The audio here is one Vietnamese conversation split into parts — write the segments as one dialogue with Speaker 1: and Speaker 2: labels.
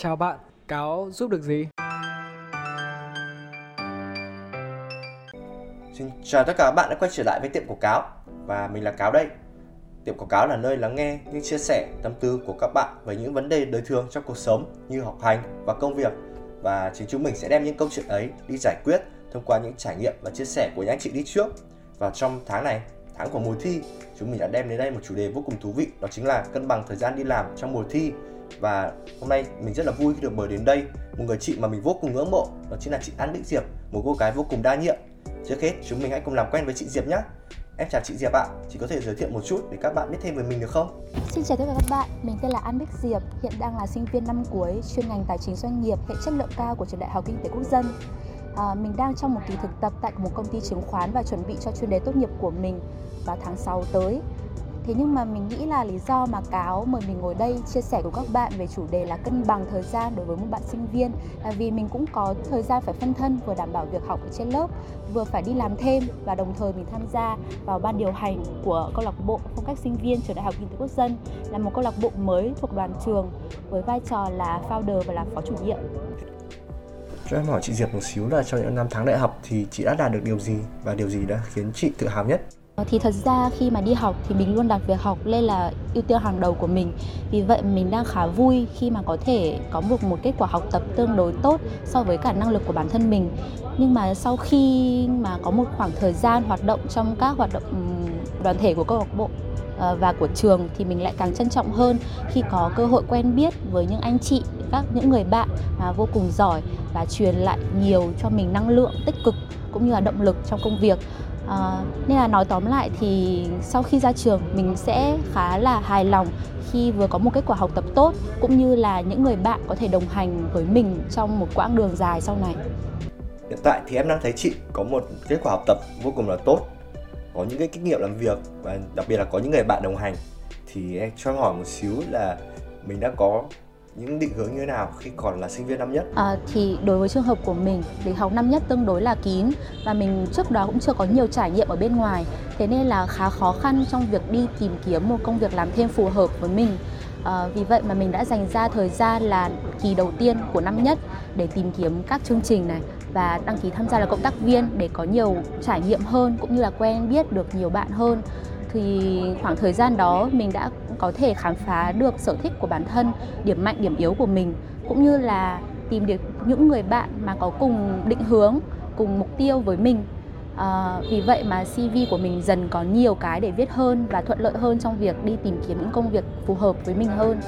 Speaker 1: Chào bạn, cáo giúp được gì?
Speaker 2: Xin chào tất cả các bạn đã quay trở lại với tiệm của cáo và mình là Cáo đây. Tiệm quảng cáo là nơi lắng nghe những chia sẻ tâm tư của các bạn về những vấn đề đời thường trong cuộc sống như học hành và công việc và chính chúng mình sẽ đem những câu chuyện ấy đi giải quyết thông qua những trải nghiệm và chia sẻ của những anh chị đi trước. Và trong tháng này, tháng của mùa thi, chúng mình đã đem đến đây một chủ đề vô cùng thú vị đó chính là cân bằng thời gian đi làm trong mùa thi và hôm nay mình rất là vui khi được mời đến đây một người chị mà mình vô cùng ngưỡng mộ đó chính là chị An Bích Diệp một cô gái vô cùng đa nhiệm. Trước hết chúng mình hãy cùng làm quen với chị Diệp nhé em chào chị Diệp ạ. Chị có thể giới thiệu một chút để các bạn biết thêm về mình được không?
Speaker 3: Xin chào tất cả các bạn, mình tên là An Bích Diệp, hiện đang là sinh viên năm cuối chuyên ngành tài chính doanh nghiệp hệ chất lượng cao của trường Đại học Kinh tế Quốc dân. À, mình đang trong một kỳ thực tập tại một công ty chứng khoán và chuẩn bị cho chuyên đề tốt nghiệp của mình vào tháng 6 tới. Thế nhưng mà mình nghĩ là lý do mà cáo mời mình ngồi đây chia sẻ cùng các bạn về chủ đề là cân bằng thời gian đối với một bạn sinh viên là vì mình cũng có thời gian phải phân thân, vừa đảm bảo việc học ở trên lớp, vừa phải đi làm thêm và đồng thời mình tham gia vào ban điều hành của câu lạc bộ phong cách sinh viên trường đại học kinh tế quốc dân, là một câu lạc bộ mới thuộc đoàn trường với vai trò là founder và là phó chủ nhiệm.
Speaker 2: Cho em hỏi chị Diệp một xíu là trong những năm tháng đại học thì chị đã đạt được điều gì và điều gì đã khiến chị tự hào nhất?
Speaker 3: Ờ, thì thật ra khi mà đi học thì mình luôn đặt việc học lên là ưu tiên hàng đầu của mình. Vì vậy mình đang khá vui khi mà có thể có được một kết quả học tập tương đối tốt so với cả năng lực của bản thân mình. Nhưng mà sau khi mà có một khoảng thời gian hoạt động trong các hoạt động đoàn thể của câu lạc bộ ờ, và của trường thì mình lại càng trân trọng hơn khi có cơ hội quen biết với những anh chị, các, những người bạn mà vô cùng giỏi và truyền lại nhiều cho mình năng lượng tích cực cũng như là động lực trong công việc. À, nên là nói tóm lại thì sau khi ra trường mình sẽ khá là hài lòng khi vừa có một kết quả học tập tốt cũng như là những người bạn có thể đồng hành với mình trong một quãng đường dài sau này.
Speaker 2: Hiện tại thì em đang thấy chị có một kết quả học tập vô cùng là tốt, có những cái kinh nghiệm làm việc và đặc biệt là có những người bạn đồng hành. Thì em cho hỏi một xíu là mình đã có những định hướng như thế nào khi còn là sinh viên năm nhất?
Speaker 3: À, thì đối với trường hợp của mình lịch học năm nhất tương đối là kín và mình trước đó cũng chưa có nhiều trải nghiệm ở bên ngoài. Thế nên là khá khó khăn trong việc đi tìm kiếm một công việc làm thêm phù hợp với mình. À, vì vậy mà mình đã dành ra thời gian là kỳ đầu tiên của năm nhất để tìm kiếm các chương trình này và đăng ký tham gia là cộng tác viên để có nhiều trải nghiệm hơn cũng như là quen biết được nhiều bạn hơn. Thì khoảng thời gian đó mình đã có thể khám phá được sở thích của bản thân điểm mạnh điểm yếu của mình cũng như là tìm được những người bạn mà có cùng định hướng cùng mục tiêu với mình. À, vì vậy mà cv của mình dần có nhiều cái để viết hơn và thuận lợi hơn trong việc đi tìm kiếm những công việc phù hợp với mình hơn.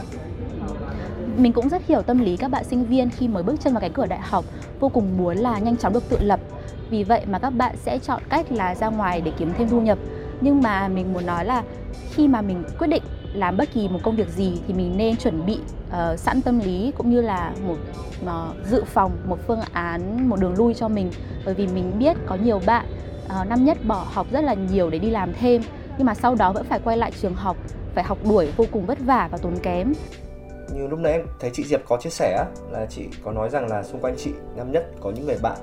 Speaker 3: Mình cũng rất hiểu tâm lý các bạn sinh viên khi mới bước chân vào cái cửa đại học vô cùng muốn là nhanh chóng được tự lập. Vì vậy mà các bạn sẽ chọn cách là ra ngoài để kiếm thêm thu nhập. Nhưng mà mình muốn nói là khi mà mình quyết định làm bất kỳ một công việc gì thì mình nên chuẩn bị uh, sẵn tâm lý cũng như là một uh, dự phòng một phương án một đường lui cho mình. Bởi vì mình biết có nhiều bạn uh, năm nhất bỏ học rất là nhiều để đi làm thêm nhưng mà sau đó vẫn phải quay lại trường học phải học đuổi vô cùng vất vả và tốn kém.
Speaker 2: Như lúc nãy em thấy chị Diệp có chia sẻ là chị có nói rằng là xung quanh chị năm nhất có những người bạn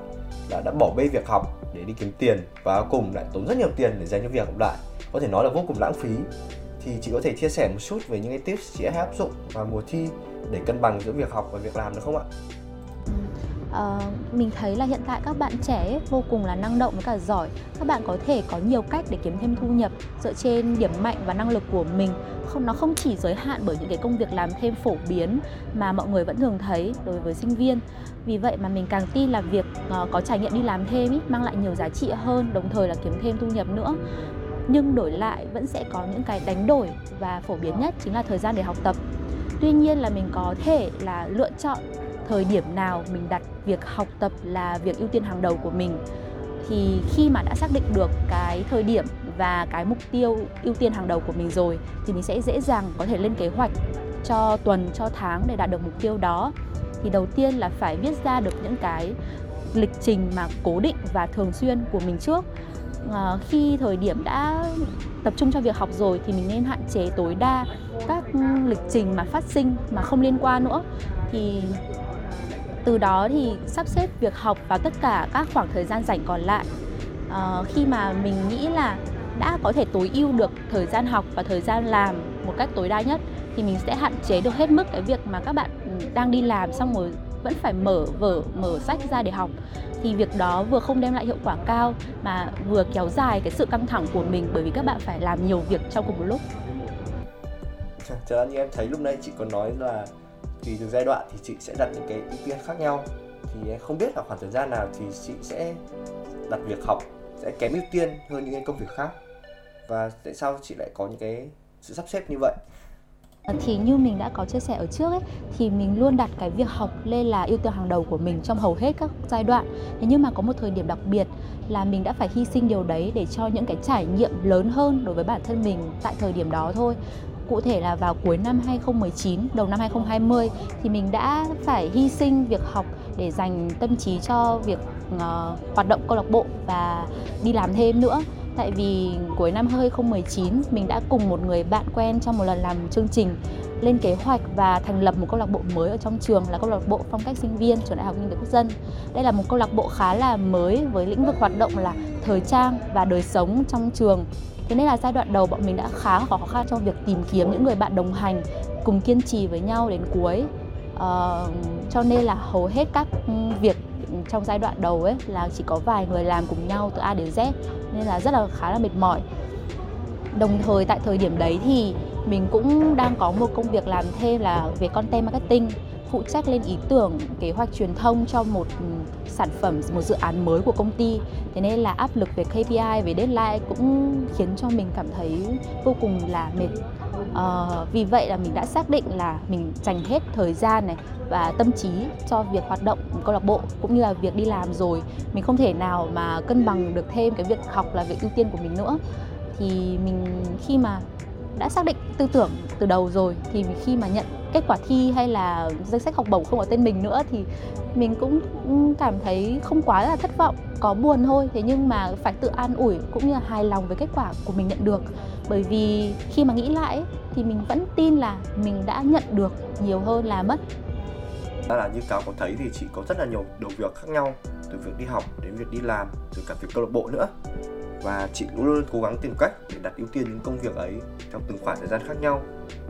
Speaker 2: đã đã bỏ bê việc học để đi kiếm tiền và cùng lại tốn rất nhiều tiền để dành cho việc học lại. Có thể nói là vô cùng lãng phí thì chị có thể chia sẻ một chút về những cái tips chị đã áp dụng vào mùa thi để cân bằng giữa việc học và việc làm được không ạ?
Speaker 3: Uh, mình thấy là hiện tại các bạn trẻ ấy, vô cùng là năng động và cả giỏi. Các bạn có thể có nhiều cách để kiếm thêm thu nhập dựa trên điểm mạnh và năng lực của mình. Không nó không chỉ giới hạn bởi những cái công việc làm thêm phổ biến mà mọi người vẫn thường thấy đối với sinh viên. Vì vậy mà mình càng tin là việc uh, có trải nghiệm đi làm thêm ý, mang lại nhiều giá trị hơn đồng thời là kiếm thêm thu nhập nữa nhưng đổi lại vẫn sẽ có những cái đánh đổi và phổ biến nhất chính là thời gian để học tập. Tuy nhiên là mình có thể là lựa chọn thời điểm nào mình đặt việc học tập là việc ưu tiên hàng đầu của mình. Thì khi mà đã xác định được cái thời điểm và cái mục tiêu ưu tiên hàng đầu của mình rồi, thì mình sẽ dễ dàng có thể lên kế hoạch cho tuần, cho tháng để đạt được mục tiêu đó. Thì đầu tiên là phải viết ra được những cái lịch trình mà cố định và thường xuyên của mình trước. Ờ, khi thời điểm đã tập trung cho việc học rồi thì mình nên hạn chế tối đa các ừ, lịch trình mà phát sinh mà không liên quan nữa. Thì từ đó thì sắp xếp việc học vào tất cả các khoảng thời gian rảnh còn lại. À, khi mà mình nghĩ là đã có thể tối ưu được thời gian học và thời gian làm một cách tối đa nhất thì mình sẽ hạn chế được hết mức cái việc mà các bạn ừ, đang đi làm xong rồi vẫn phải mở, vở, mở sách ra để học. Thì việc đó vừa không đem lại hiệu quả cao mà vừa kéo dài cái sự căng thẳng của mình bởi vì các bạn phải làm nhiều việc trong cùng một lúc.
Speaker 2: Thật ra như em thấy lúc nãy chị có nói là tùy từng giai đoạn thì chị sẽ đặt những cái ưu tiên khác nhau. Thì em không biết là khoảng thời gian nào thì chị sẽ đặt việc học, sẽ kém ưu tiên hơn những cái công việc khác. Và tại sao chị lại có những cái sự sắp xếp như vậy?
Speaker 3: Ờ, thì như mình đã có chia sẻ ở trước ấy thì mình luôn đặt cái việc học lên là ưu tiên hàng đầu của mình trong hầu hết các giai đoạn. Thế nhưng mà có một thời điểm đặc biệt là mình đã phải hy sinh điều đấy để cho những cái trải nghiệm lớn hơn đối với bản thân mình tại thời điểm đó thôi. Cụ thể là vào cuối năm 2019, đầu năm 2020 thì mình đã phải hy sinh việc học để dành tâm trí cho việc uh, hoạt động câu lạc bộ và đi làm thêm nữa tại vì cuối năm 2019 mình đã cùng một người bạn quen trong một lần làm chương trình lên kế hoạch và thành lập một câu lạc bộ mới ở trong trường là câu lạc bộ phong cách sinh viên trường đại học kinh tế quốc dân. Đây là một câu lạc bộ khá là mới với lĩnh vực hoạt động là thời trang và đời sống trong trường. Thế nên là giai đoạn đầu bọn mình đã khá khó khăn trong việc tìm kiếm những người bạn đồng hành cùng kiên trì với nhau đến cuối. Uh, cho nên là hầu hết các ừ, việc trong giai đoạn đầu ấy, là chỉ có vài người làm cùng nhau từ A đến Z, nên là rất là khá là mệt mỏi. Đồng thời tại thời điểm đấy thì mình cũng đang có một công việc làm thêm là về content marketing, phụ trách lên ý tưởng, kế hoạch truyền thông cho một sản phẩm, một dự án mới của công ty. Thế nên là áp lực về KPI về deadline cũng khiến cho mình cảm thấy vô cùng là mệt uh, vì vậy là mình đã xác định là mình dành hết thời gian này và tâm trí cho việc hoạt động câu lạc bộ cũng như là việc đi làm rồi. Mình không thể nào mà cân bằng được thêm cái việc học là việc ưu tiên của mình nữa. Thì mình khi mà đã xác định tư tưởng từ đầu rồi thì khi mà nhận kết quả thi hay là danh sách học bổng không có tên mình nữa thì mình cũng cảm thấy không quá là thất vọng, có buồn thôi. Thế nhưng mà phải tự an ủi cũng như là hài lòng với kết quả của mình nhận được. Bởi vì khi mà nghĩ lại thì mình vẫn tin là mình đã nhận được nhiều hơn là mất.
Speaker 2: Đó là như cáo có thấy thì chị có rất là nhiều đầu việc khác nhau, từ việc đi học đến việc đi làm, rồi cả việc câu lạc bộ nữa và chị luôn luôn cố gắng tìm cách để đặt ưu tiên những công việc ấy trong từng khoảng thời gian khác nhau.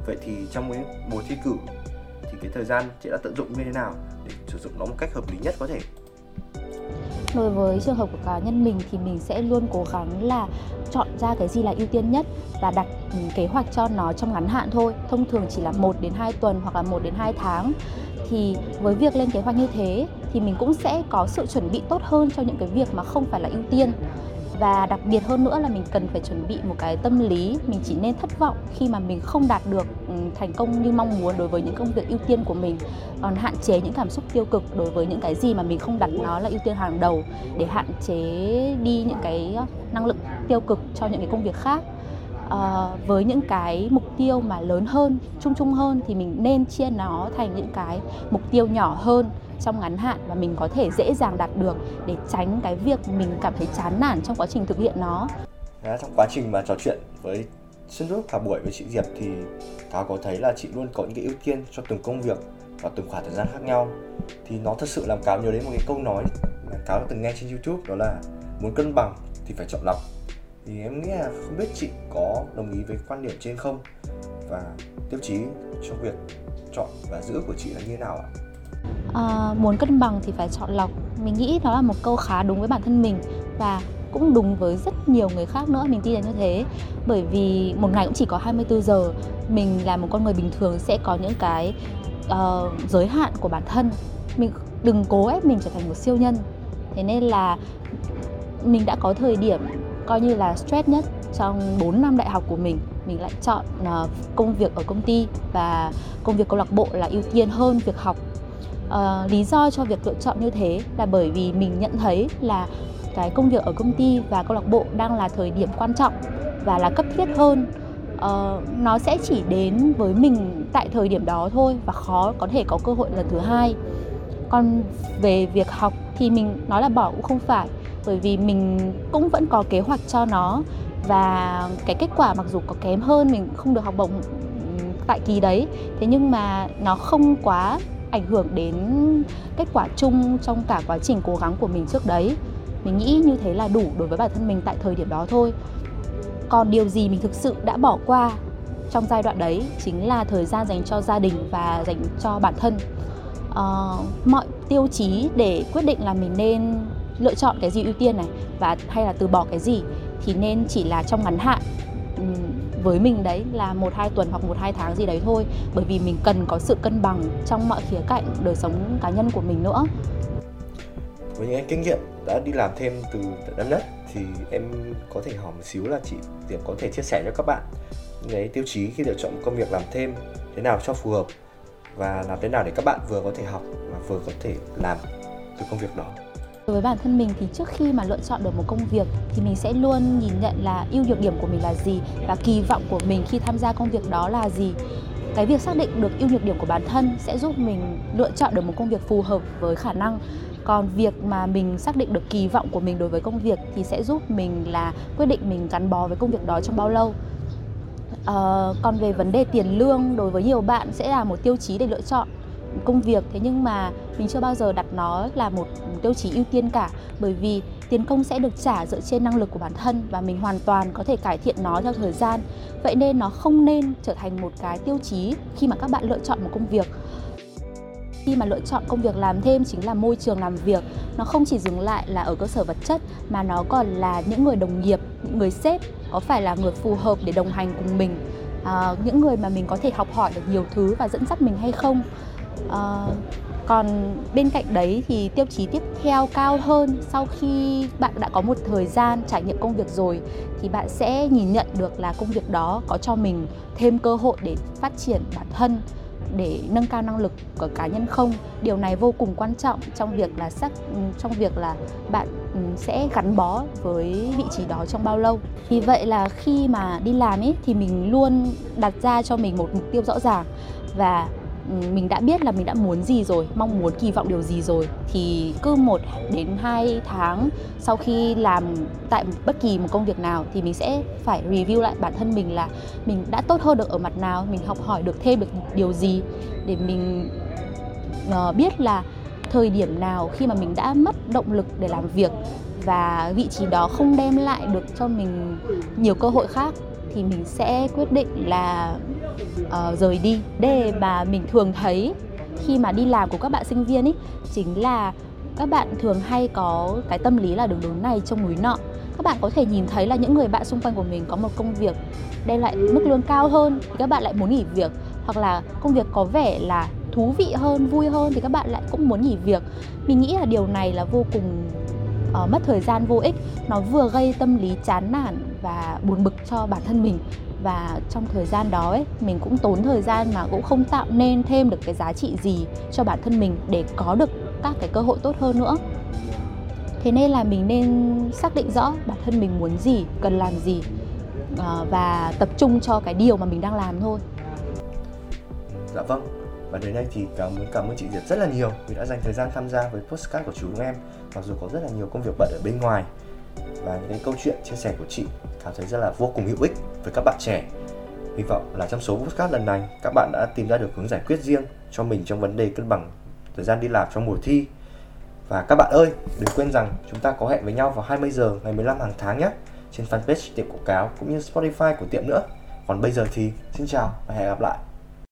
Speaker 2: Vậy thì trong cái mùa thi cử thì cái thời gian chị đã tận dụng như thế nào để sử dụng nó một cách hợp lý nhất có thể?
Speaker 3: Đối với trường hợp của cá nhân mình thì mình sẽ luôn cố gắng là chọn ra cái gì là ưu tiên nhất và đặt kế hoạch cho nó trong ngắn hạn thôi. Thông thường chỉ là 1 đến 2 tuần hoặc là 1 đến 2 tháng. Thì với việc lên kế hoạch như thế thì mình cũng sẽ có sự chuẩn bị tốt hơn cho những cái việc mà không phải là ưu tiên và đặc biệt hơn nữa là mình cần phải chuẩn bị một cái tâm lý mình chỉ nên thất vọng khi mà mình không đạt được ừ, thành công như mong muốn đối với những công việc ưu tiên của mình. Còn hạn chế những cảm xúc tiêu cực đối với những cái gì mà mình không đặt nó là ưu tiên hàng đầu để hạn chế đi những cái năng lượng tiêu cực cho những cái công việc khác. À, với những cái mục tiêu mà lớn hơn chung chung hơn thì mình nên chia nó thành những cái mục tiêu nhỏ hơn trong ngắn hạn và mình có thể dễ dàng đạt được để tránh cái việc mình cảm thấy chán nản trong quá trình thực hiện nó.
Speaker 2: À, trong quá trình mà trò chuyện với xuyên suốt cả buổi với chị Diệp thì Thảo có thấy là chị luôn có những cái ưu tiên cho từng công việc và từng khoảng thời gian khác nhau thì nó thật sự làm Cáo nhớ đến một cái câu nói mà Cáo đã từng nghe trên YouTube đó là muốn cân bằng thì phải chọn lọc thì em nghĩ là không biết chị có đồng ý với quan điểm trên không và tiêu chí cho việc chọn và giữ của chị là như thế nào ạ?
Speaker 3: À, muốn cân bằng thì phải chọn lọc. Mình nghĩ đó là một câu khá đúng với bản thân mình và cũng đúng với rất nhiều người khác nữa mình tin là như thế. Bởi vì một ngày cũng chỉ có 24 giờ mình là một con người bình thường sẽ có những cái uh, giới hạn của bản thân. Mình đừng cố ép mình trở thành một siêu nhân. Thế nên là mình đã có thời điểm coi như là stress nhất trong 4 năm đại học của mình. Mình lại chọn uh, công việc ở công ty và công việc câu lạc bộ là ưu tiên hơn việc học uh, lý do cho việc lựa chọn như thế là bởi vì mình nhận thấy là cái công việc ở công ty và câu lạc bộ đang là thời điểm quan trọng và là cấp thiết hơn. Uh, nó sẽ chỉ đến với mình tại thời điểm đó thôi và khó có thể có cơ hội lần thứ hai. Còn về việc học thì mình nói là bỏ cũng không phải bởi vì mình cũng vẫn có kế hoạch cho nó và cái kết quả mặc dù có kém hơn mình không được học bổng ừ, tại kỳ đấy. Thế nhưng mà nó không quá ảnh hưởng đến kết quả chung trong cả quá trình cố gắng của mình trước đấy. Mình nghĩ như thế là đủ đối với bản thân mình tại thời điểm đó thôi. Còn điều gì mình thực sự đã bỏ qua trong giai đoạn đấy chính là thời gian dành cho gia đình và dành cho bản thân. Uh, mọi tiêu chí để quyết định là mình nên lựa chọn cái gì ưu tiên này và hay là từ bỏ cái gì thì nên chỉ là trong ngắn hạn với mình đấy là một hai tuần hoặc một hai tháng gì đấy thôi. Bởi vì mình cần có sự cân bằng trong mọi khía cạnh đời sống cá nhân của mình nữa.
Speaker 2: Với những kinh nghiệm đã đi làm thêm từ năm nhất thì em có thể hỏi một xíu là chị Diệp có thể chia sẻ cho các bạn những cái tiêu chí khi lựa chọn công việc làm thêm thế nào cho phù hợp và làm thế nào để các bạn vừa có thể học và vừa có thể làm từ công việc đó
Speaker 3: đối với bản thân mình thì trước khi mà lựa chọn được một công việc thì mình sẽ luôn nhìn nhận là ưu nhược điểm của mình là gì và kỳ vọng của mình khi tham gia công việc đó là gì. Cái việc xác định được ưu nhược điểm của bản thân sẽ giúp mình lựa chọn được một công việc phù hợp với khả năng. Còn việc mà mình xác định được kỳ vọng của mình đối với công việc thì sẽ giúp mình là quyết định mình gắn bó với công việc đó trong bao lâu. Uh, còn về vấn đề tiền lương đối với nhiều bạn sẽ là một tiêu chí để lựa chọn công việc. Thế nhưng mà mình chưa bao giờ đặt nó là một tiêu chí ưu tiên cả bởi vì tiền công sẽ được trả dựa trên năng lực của bản thân và mình hoàn toàn có thể cải thiện nó theo thời gian. Vậy nên nó không nên trở thành một cái tiêu chí khi mà các bạn lựa chọn một công việc. Khi mà lựa chọn công việc làm thêm chính là môi trường làm việc. Nó không chỉ dừng lại là ở cơ sở vật chất mà nó còn là những người đồng nghiệp những người sếp có phải là người phù hợp để đồng hành cùng mình à, những người mà mình có thể học hỏi được nhiều thứ và dẫn dắt mình hay không à, còn bên cạnh đấy thì tiêu chí tiếp theo cao hơn sau khi bạn đã có một thời gian trải nghiệm công việc rồi thì bạn sẽ nhìn nhận được là công việc đó có cho mình thêm cơ hội để phát triển bản thân để nâng cao năng lực của cá nhân không? Điều này vô cùng quan trọng trong việc là sắc trong việc là bạn ừ, sẽ gắn bó với vị trí đó trong bao lâu. Vì vậy là khi mà đi làm ấy thì mình luôn đặt ra cho mình một mục tiêu rõ ràng và mình đã biết là mình đã muốn gì rồi mong muốn kỳ vọng điều gì rồi thì cứ một đến hai tháng sau khi làm tại bất kỳ một công việc nào thì mình sẽ phải review lại bản thân mình là mình đã tốt hơn được ở mặt nào mình học hỏi được thêm được điều gì để mình uh, biết là thời điểm nào khi mà mình đã mất động lực để làm việc và vị trí đó không đem lại được cho mình nhiều cơ hội khác thì mình sẽ quyết định là uh, rời đi. Đề mà mình thường thấy khi mà đi làm của các bạn sinh viên ấy chính là các bạn thường hay có cái tâm lý là đường đúng này trong núi nọ. Các bạn có thể nhìn thấy là những người bạn xung quanh của mình có một công việc đem lại mức lương cao hơn thì các bạn lại muốn nghỉ việc. Hoặc là công việc có vẻ là thú vị hơn vui hơn thì các bạn lại cũng muốn nghỉ việc. Mình nghĩ là điều này là vô cùng uh, mất thời gian vô ích. Nó vừa gây tâm lý chán nản và buồn bực cho bản thân mình và trong thời gian đó ấy, mình cũng tốn thời gian mà cũng không tạo nên thêm được cái giá trị gì cho bản thân mình để có được các cái cơ hội tốt hơn nữa. Thế nên là mình nên xác định rõ bản thân mình muốn gì cần làm gì à, và tập trung cho cái điều mà mình đang làm thôi.
Speaker 2: Dạ vâng và đến đây thì cảm muốn cảm ơn chị Diệp rất là nhiều. Vì đã dành thời gian tham gia với postcard của chúng em mặc dù có rất là nhiều công việc bận ở bên ngoài. Và những cái câu chuyện chia sẻ của chị cảm thấy rất là vô cùng hữu ích với các bạn trẻ. Hy vọng là trong số podcast lần này, các bạn đã tìm ra được hướng giải quyết riêng cho mình trong vấn đề cân bằng thời gian đi làm trong mùa thi. Và các bạn ơi, đừng quên rằng chúng ta có hẹn với nhau vào 20 giờ ngày 15 hàng tháng nhé, trên fanpage tiệm quảng cáo cũng như Spotify của tiệm nữa. Còn bây giờ thì, xin chào và hẹn gặp lại.